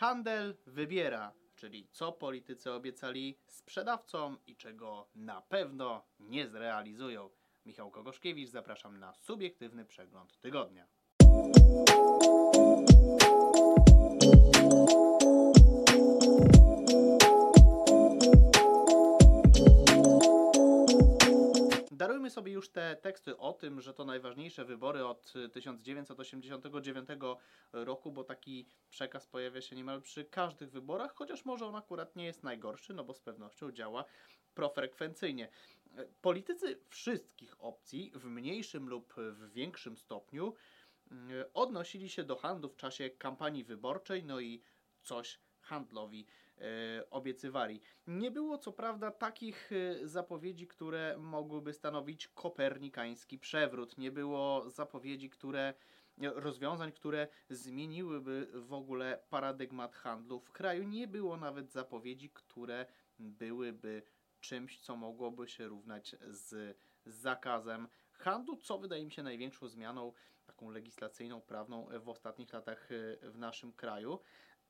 Handel wybiera, czyli co politycy obiecali sprzedawcom i czego na pewno nie zrealizują. Michał Kogoszkiewicz, zapraszam na subiektywny przegląd tygodnia. Darujmy sobie już te teksty o tym, że to najważniejsze wybory od 1989 roku, bo taki przekaz pojawia się niemal przy każdych wyborach, chociaż może on akurat nie jest najgorszy, no bo z pewnością działa profrekwencyjnie. Politycy wszystkich opcji w mniejszym lub w większym stopniu mm, odnosili się do handlu w czasie kampanii wyborczej, no i coś handlowi obiecywali. Nie było co prawda takich e, zapowiedzi, które mogłyby stanowić kopernikański przewrót. Nie było zapowiedzi, które rozwiązań, które zmieniłyby w ogóle paradygmat handlu w kraju. Nie było nawet zapowiedzi, które byłyby czymś, co mogłoby się równać z zakazem handlu, co wydaje mi się największą zmianą taką legislacyjną, prawną w ostatnich latach e, w naszym kraju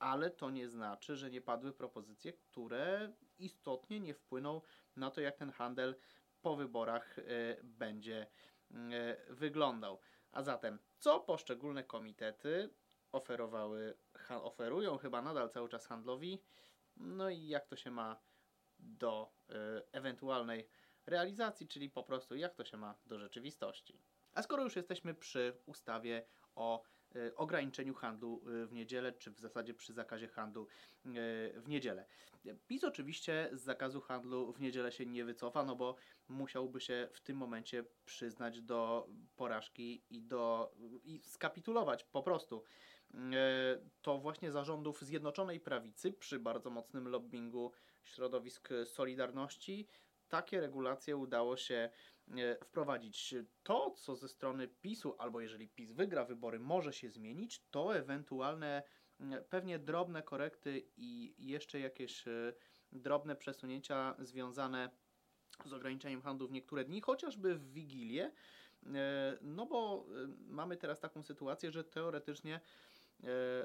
ale to nie znaczy, że nie padły propozycje, które istotnie nie wpłyną na to, jak ten handel po wyborach e, będzie e, wyglądał. A zatem, co poszczególne komitety oferowały, oferują chyba nadal cały czas handlowi, no i jak to się ma do e, ewentualnej realizacji, czyli po prostu jak to się ma do rzeczywistości. A skoro już jesteśmy przy ustawie o ograniczeniu handlu e, w niedzielę, czy w zasadzie przy zakazie handlu e, w niedzielę. PiS oczywiście z zakazu handlu w niedzielę się nie wycofa, no bo musiałby się w tym momencie przyznać do porażki i, do, i skapitulować po prostu. To właśnie zarządów Zjednoczonej Prawicy przy bardzo mocnym lobbingu środowisk Solidarności takie regulacje udało się E, wprowadzić. To, co ze strony PiSu, albo jeżeli PiS wygra wybory, może się zmienić, to ewentualne pewnie drobne korekty i jeszcze jakieś e, drobne przesunięcia związane z ograniczeniem handlu w niektóre dni, chociażby w Wigilię, e, no bo mamy teraz taką sytuację, że teoretycznie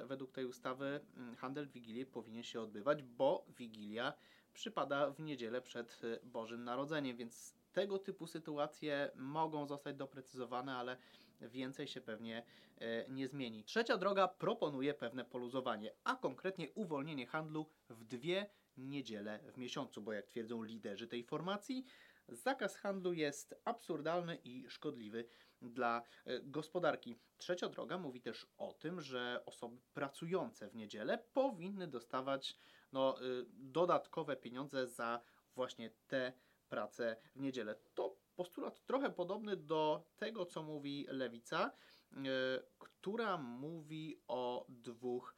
według tej ustawy handel w Wigilię powinien się odbywać, bo Wigilia przypada w niedzielę przed Bożym Narodzeniem, więc tego typu sytuacje mogą zostać doprecyzowane, ale więcej się pewnie e, nie zmieni. Trzecia droga proponuje pewne poluzowanie, a konkretnie uwolnienie handlu w dwie niedziele w miesiącu, bo jak twierdzą liderzy tej formacji, zakaz handlu jest absurdalny i szkodliwy dla e, gospodarki. Trzecia droga mówi też o tym, że osoby pracujące w niedzielę powinny dostawać no, e, dodatkowe pieniądze za właśnie te pracę w niedzielę. To postulat trochę podobny do tego, co mówi lewica, yy, która mówi o dwóch,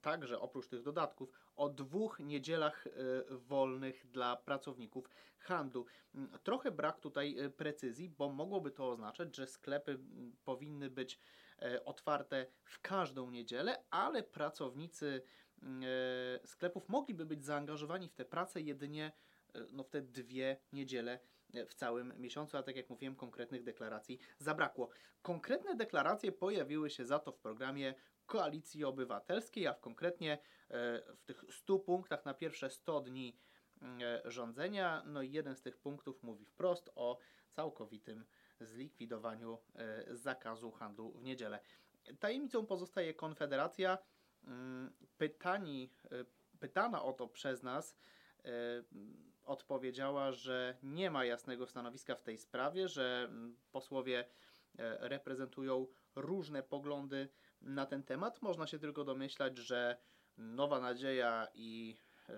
także oprócz tych dodatków, o dwóch niedzielach yy, wolnych dla pracowników handlu. Yy, trochę brak tutaj precyzji, bo mogłoby to oznaczać, że sklepy powinny być otwarte w każdą niedzielę, ale pracownicy sklepów mogliby być zaangażowani w tę pracę jedynie E, no w te dwie niedziele e, w całym miesiącu, a tak jak mówiłem, konkretnych deklaracji zabrakło. Konkretne deklaracje pojawiły się za to w programie Koalicji Obywatelskiej, a w konkretnie e, w tych 100 punktach na pierwsze 100 dni rządzenia. No i jeden z tych punktów mówi wprost o całkowitym zlikwidowaniu zakazu handlu w niedzielę. Tajemnicą pozostaje Konfederacja. Mm, pytani, pytana o to przez nas, odpowiedziała, że nie ma jasnego stanowiska w tej sprawie, że mm, posłowie e, reprezentują różne poglądy na ten temat. Można się tylko domyślać, że Nowa Nadzieja i e,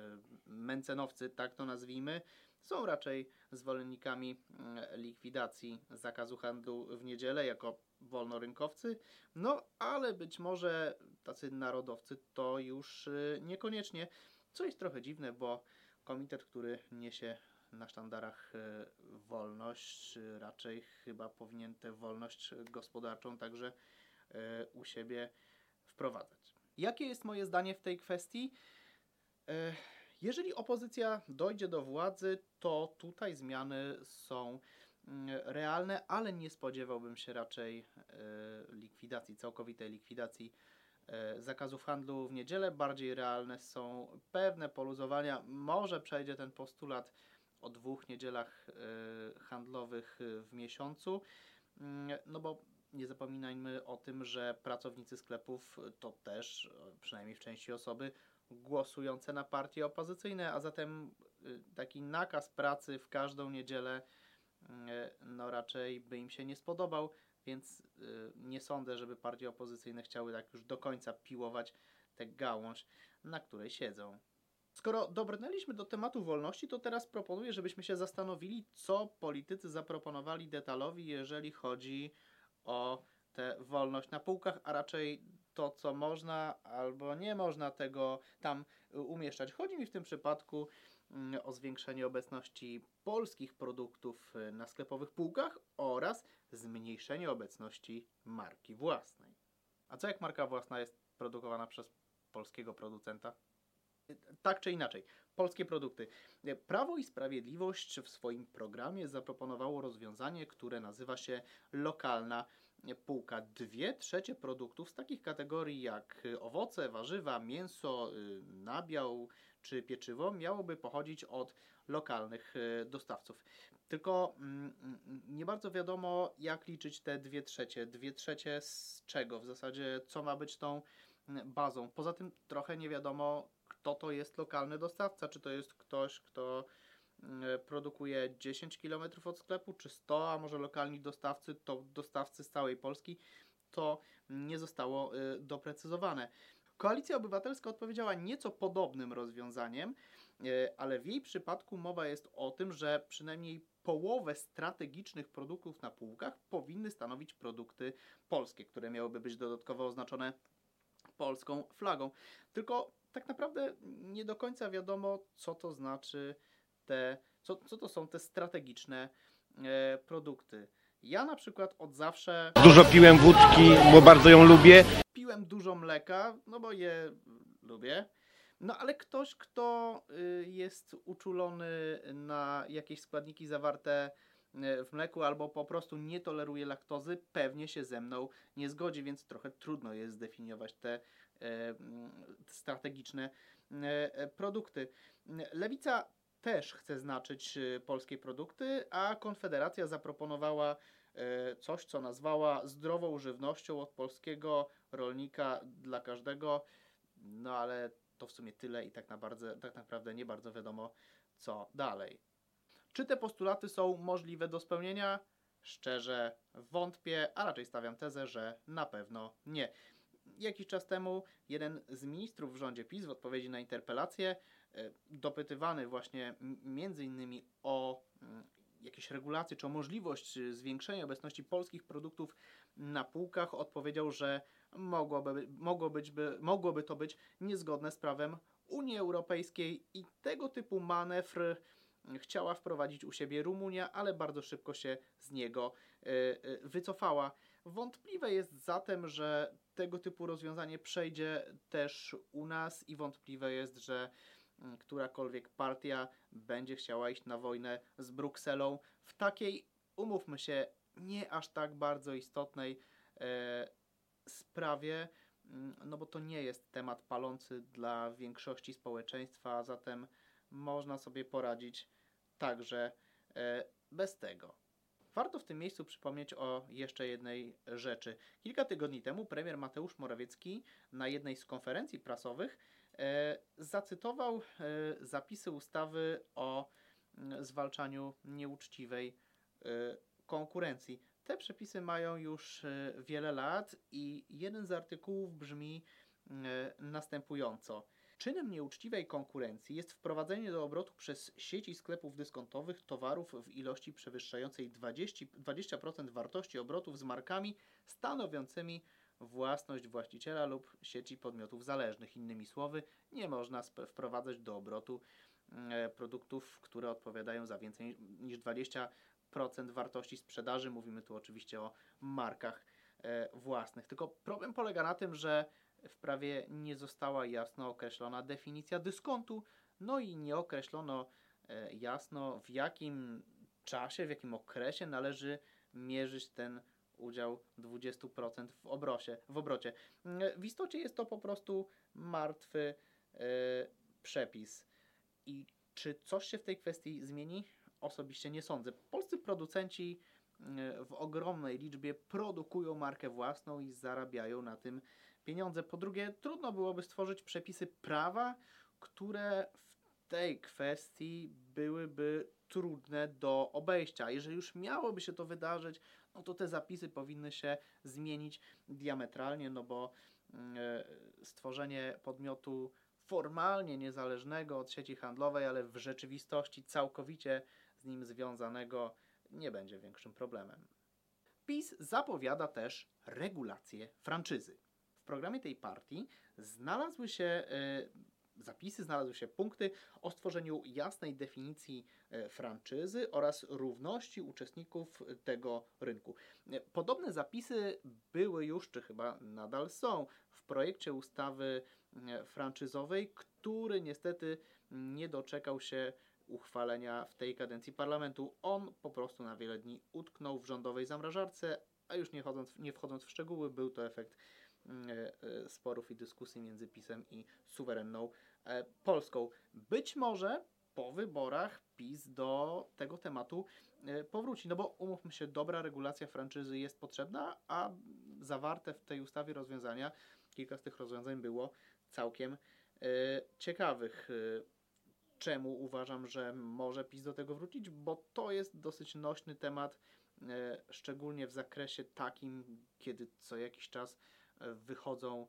Mencenowcy, tak to nazwijmy, są raczej zwolennikami mm, likwidacji zakazu handlu w niedzielę jako wolnorynkowcy, no ale być może tacy narodowcy to już e, niekoniecznie, co jest trochę dziwne, bo komitet, który niesie na sztandarach e, wolność, raczej chyba powinien tę wolność gospodarczą także e, u siebie wprowadzać. Jakie jest moje zdanie w tej kwestii? E, jeżeli opozycja dojdzie do władzy, to tutaj zmiany są mm, realne, ale nie spodziewałbym się raczej likwidacji, całkowitej likwidacji zakazów handlu w niedzielę. Bardziej realne są pewne poluzowania. Może przejdzie ten postulat o dwóch niedzielach e, handlowych w miesiącu. Mm, no bo nie zapominajmy o tym, że pracownicy sklepów to też, przynajmniej w części osoby, głosujące na partie opozycyjne, a zatem taki nakaz pracy w każdą niedzielę no raczej by im się nie spodobał, więc y, nie sądzę, żeby partie opozycyjne chciały tak już do końca piłować tę gałąź, na której siedzą. Skoro dobrnęliśmy do tematu wolności, to teraz proponuję, żebyśmy się zastanowili, co politycy zaproponowali detalowi, jeżeli chodzi o tę wolność na półkach, a raczej to, co można albo nie można tego tam umieszczać. Chodzi mi w tym przypadku mm, o zwiększenie obecności polskich produktów y, na sklepowych półkach oraz zmniejszenie obecności marki własnej. A co jak marka własna jest produkowana przez polskiego producenta? Tak czy inaczej, polskie produkty. Prawo i Sprawiedliwość w swoim programie zaproponowało rozwiązanie, które nazywa się lokalna półka. Dwie trzecie produktów z takich kategorii jak owoce, warzywa, mięso, y, nabiał czy pieczywo miałoby pochodzić od lokalnych y, dostawców. Tylko mm, mm, nie bardzo wiadomo, jak liczyć te dwie trzecie. Dwie trzecie z czego? W zasadzie, co ma być tą mm, bazą. Poza tym trochę nie wiadomo, kto to jest lokalny dostawca. Czy to jest ktoś, kto produkuje 10 km od sklepu, czy 100, a może lokalni dostawcy, to dostawcy z całej Polski, to nie zostało e, doprecyzowane. Koalicja Obywatelska odpowiedziała nieco podobnym rozwiązaniem, e, ale w jej przypadku mowa jest o tym, że przynajmniej połowę strategicznych produktów na półkach powinny stanowić produkty polskie, które miałyby być dodatkowo oznaczone polską flagą. Tylko tak naprawdę nie do końca wiadomo, co to znaczy te, co, co to są te strategiczne e, produkty. Ja na przykład od zawsze Dużo piłem wódki, bo bardzo ją lubię. piłem dużo mleka, no bo je lubię. No ale ktoś, kto y, jest uczulony na jakieś składniki zawarte y, w mleku albo po prostu nie toleruje laktozy, pewnie się ze mną nie zgodzi, więc trochę trudno jest zdefiniować te e, strategiczne e, produkty. Lewica też chce znaczyć y, polskie produkty, a Konfederacja zaproponowała y, coś, co nazwała zdrową żywnością od polskiego rolnika dla każdego. No ale to w sumie tyle i tak, na bardzo, tak naprawdę nie bardzo wiadomo, co dalej. Czy te postulaty są możliwe do spełnienia? Szczerze wątpię, a raczej stawiam tezę, że na pewno nie. Jakiś czas temu jeden z ministrów w rządzie PiS w odpowiedzi na interpelację dopytywany właśnie między innymi o mm, jakieś regulacje, czy o możliwość y, zwiększenia obecności polskich produktów na półkach, odpowiedział, że mogłoby, mogło być, by, mogłoby to być niezgodne z prawem Unii Europejskiej i tego typu manewr chciała wprowadzić u siebie Rumunia, ale bardzo szybko się z niego e, e, wycofała. Wątpliwe jest zatem, że tego typu rozwiązanie przejdzie też u nas i wątpliwe jest, że Mm, którakolwiek partia będzie chciała iść na wojnę z Brukselą w takiej, umówmy się, nie aż tak bardzo istotnej e, sprawie, mm, no bo to nie jest temat palący dla większości społeczeństwa, zatem można sobie poradzić także e, bez tego. Warto w tym miejscu przypomnieć o jeszcze jednej rzeczy. Kilka tygodni temu premier Mateusz Morawiecki na jednej z konferencji prasowych zacytował e, zapisy ustawy o mm, zwalczaniu nieuczciwej e, konkurencji. Te przepisy mają już wiele lat i jeden z artykułów brzmi następująco. Czynem nieuczciwej konkurencji jest wprowadzenie do obrotu przez sieci sklepów dyskontowych towarów w ilości przewyższającej 20%, 20% wartości obrotów z markami stanowiącymi własność właściciela lub sieci podmiotów zależnych. Innymi słowy, nie można wprowadzać do obrotu e, produktów, które odpowiadają za więcej niż 20% wartości sprzedaży. Mówimy tu oczywiście o markach e, własnych. Tylko problem polega na tym, że w prawie nie została jasno określona definicja dyskontu, no i nie określono e, jasno w jakim czasie, w jakim okresie należy mierzyć ten udział 20% w obrocie. W, obrocie. Mm, w istocie jest to po prostu martwy e, przepis. I czy coś się w tej kwestii zmieni? Osobiście nie sądzę. Polscy producenci e, w ogromnej liczbie produkują markę własną i zarabiają na tym pieniądze. Po drugie, trudno byłoby stworzyć przepisy prawa, które w tej kwestii byłyby trudne do obejścia. Jeżeli już miałoby się to wydarzyć, no to te zapisy powinny się zmienić diametralnie, no bo mm, e, stworzenie podmiotu formalnie niezależnego od sieci handlowej, ale w rzeczywistości całkowicie z nim związanego nie będzie większym problemem. PiS zapowiada też regulację franczyzy. W programie tej partii znalazły się e, zapisy, znalazły się punkty o stworzeniu jasnej definicji e, franczyzy oraz równości uczestników tego rynku. E, podobne zapisy były już, czy chyba nadal są, w projekcie ustawy e, franczyzowej, który niestety nie doczekał się uchwalenia w tej kadencji parlamentu. On po prostu na wiele dni utknął w rządowej zamrażarce, a już nie, chodząc, nie wchodząc w szczegóły, był to efekt sporów i dyskusji między PiSem i suwerenną E, Polską. Być może po wyborach PiS do tego tematu e, powróci. No bo umówmy się, dobra regulacja franczyzy jest potrzebna, a zawarte w tej ustawie rozwiązania, kilka z tych rozwiązań było całkiem e, ciekawych. Czemu uważam, że może PiS do tego wrócić? Bo to jest dosyć nośny temat, szczególnie w zakresie takim, kiedy co jakiś czas wychodzą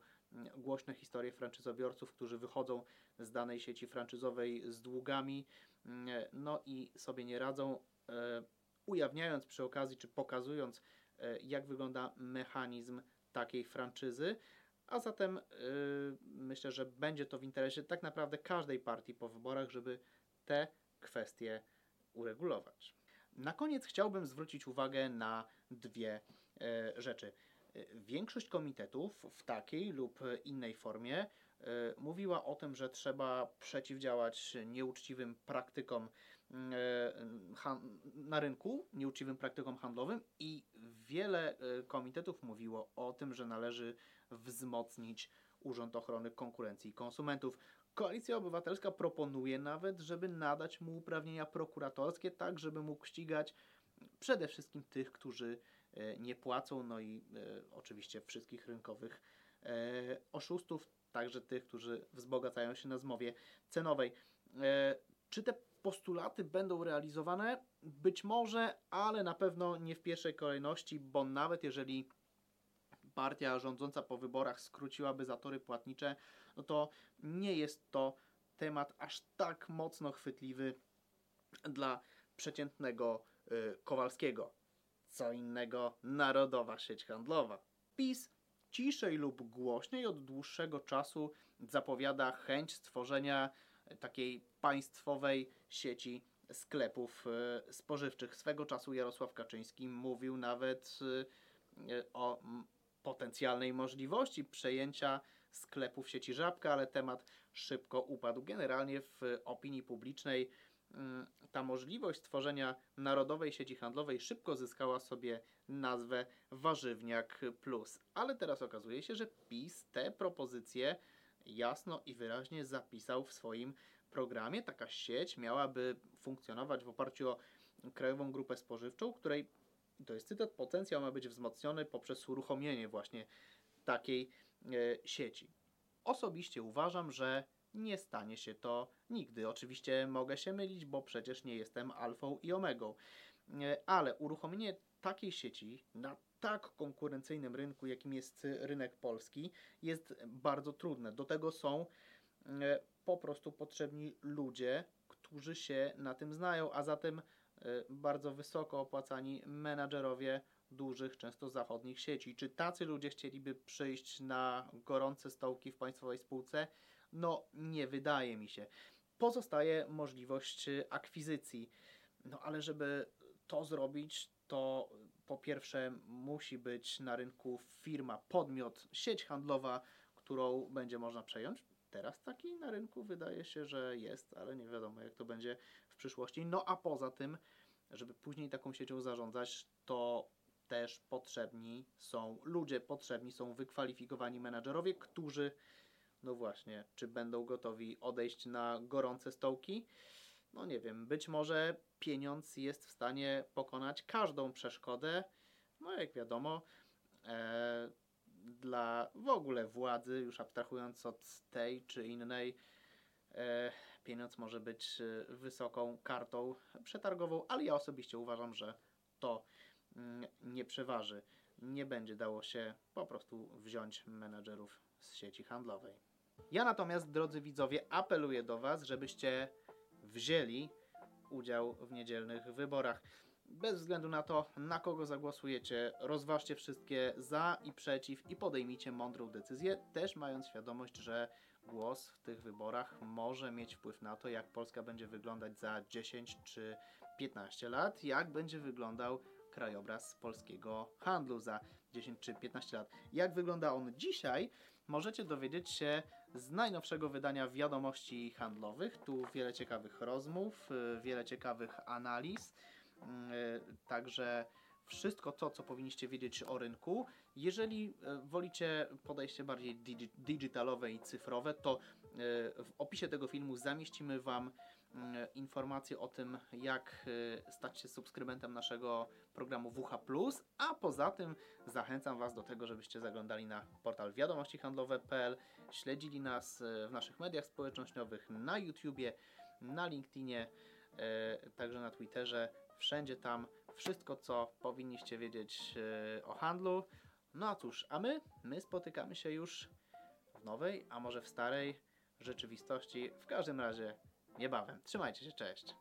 głośne historie franczyzobiorców, którzy wychodzą z danej sieci franczyzowej z długami, mm, no i sobie nie radzą, e, ujawniając przy okazji czy pokazując, e, jak wygląda mechanizm takiej franczyzy. A zatem yy, myślę, że będzie to w interesie tak naprawdę każdej partii po wyborach, żeby te kwestie uregulować. Na koniec chciałbym zwrócić uwagę na dwie e, rzeczy. Większość komitetów w takiej lub innej formie e, mówiła o tym, że trzeba przeciwdziałać nieuczciwym praktykom e, na rynku, nieuczciwym praktykom handlowym i wiele e, komitetów mówiło o tym, że należy wzmocnić Urząd Ochrony Konkurencji i Konsumentów. Koalicja Obywatelska proponuje nawet, żeby nadać mu uprawnienia prokuratorskie, tak żeby mógł ścigać przede wszystkim tych, którzy E, nie płacą, no i e, oczywiście wszystkich rynkowych e, oszustów, także tych, którzy wzbogacają się na zmowie cenowej. Czy te postulaty będą realizowane? Być może, ale na pewno nie w pierwszej kolejności, bo nawet jeżeli partia rządząca po wyborach skróciłaby zatory płatnicze, no to nie jest to temat aż tak mocno chwytliwy dla przeciętnego Kowalskiego co innego narodowa sieć handlowa. PiS ciszej lub głośniej od dłuższego czasu zapowiada chęć stworzenia takiej państwowej sieci sklepów e, spożywczych. Swego czasu Jarosław Kaczyński mówił nawet e, o potencjalnej możliwości przejęcia sklepów sieci Żabka, ale temat szybko upadł. Generalnie w opinii publicznej ta możliwość stworzenia narodowej sieci handlowej szybko zyskała sobie nazwę Warzywniak Plus. Ale teraz okazuje się, że PiS te propozycje jasno i wyraźnie zapisał w swoim programie. Taka sieć miałaby funkcjonować w oparciu o Krajową Grupę Spożywczą, której, to jest cytat, potencjał ma być wzmocniony poprzez uruchomienie właśnie takiej e, sieci. Osobiście uważam, że nie stanie się to nigdy. Oczywiście mogę się mylić, bo przecież nie jestem alfą i omegą. E, ale uruchomienie takiej sieci na tak konkurencyjnym rynku, jakim jest rynek polski, jest bardzo trudne. Do tego są e, po prostu potrzebni ludzie, którzy się na tym znają, a zatem e, bardzo wysoko opłacani menadżerowie dużych, często zachodnich sieci. Czy tacy ludzie chcieliby przyjść na gorące stołki w państwowej spółce? No, nie wydaje mi się. Pozostaje możliwość akwizycji. No, ale żeby to zrobić, to po pierwsze musi być na rynku firma, podmiot, sieć handlowa, którą będzie można przejąć. Teraz taki na rynku wydaje się, że jest, ale nie wiadomo jak to będzie w przyszłości. No a poza tym, żeby później taką siecią zarządzać, to też potrzebni są ludzie, potrzebni są wykwalifikowani menadżerowie, którzy, no właśnie, czy będą gotowi odejść na gorące stołki? No nie wiem, być może pieniądz jest w stanie pokonać każdą przeszkodę. No jak wiadomo, e, dla w ogóle władzy, już abstrahując od tej czy innej, e, pieniądz może być e, wysoką kartą przetargową, ale ja osobiście uważam, że to mm, nie przeważy. Nie będzie dało się po prostu wziąć menedżerów z sieci handlowej. Ja natomiast, drodzy widzowie, apeluję do Was, żebyście wzięli udział w niedzielnych wyborach. Bez względu na to, na kogo zagłosujecie, rozważcie wszystkie za i przeciw i podejmijcie mądrą decyzję, też mając świadomość, że głos w tych wyborach może mieć wpływ na to, jak Polska będzie wyglądać za 10 czy 15 lat, jak będzie wyglądał krajobraz polskiego handlu za 10 czy 15 lat. Jak wygląda on dzisiaj, możecie dowiedzieć się z najnowszego wydania wiadomości handlowych. Tu wiele ciekawych rozmów, y, wiele ciekawych analiz, y, także wszystko to, co powinniście wiedzieć o rynku. Jeżeli y, wolicie podejście bardziej digi- digitalowe i cyfrowe, to w opisie tego filmu zamieścimy Wam informacje o tym, jak y, stać się subskrybentem naszego programu WH+, a poza tym zachęcam Was do tego, żebyście zaglądali na portal wiadomościhandlowe.pl, śledzili nas y, w naszych mediach społecznościowych, na YouTubie, na LinkedInie, także na Twitterze, wszędzie tam wszystko, co powinniście wiedzieć o handlu. No a cóż, a my, my spotykamy się już w nowej, a może w starej rzeczywistości. W każdym razie niebawem. Trzymajcie się, cześć.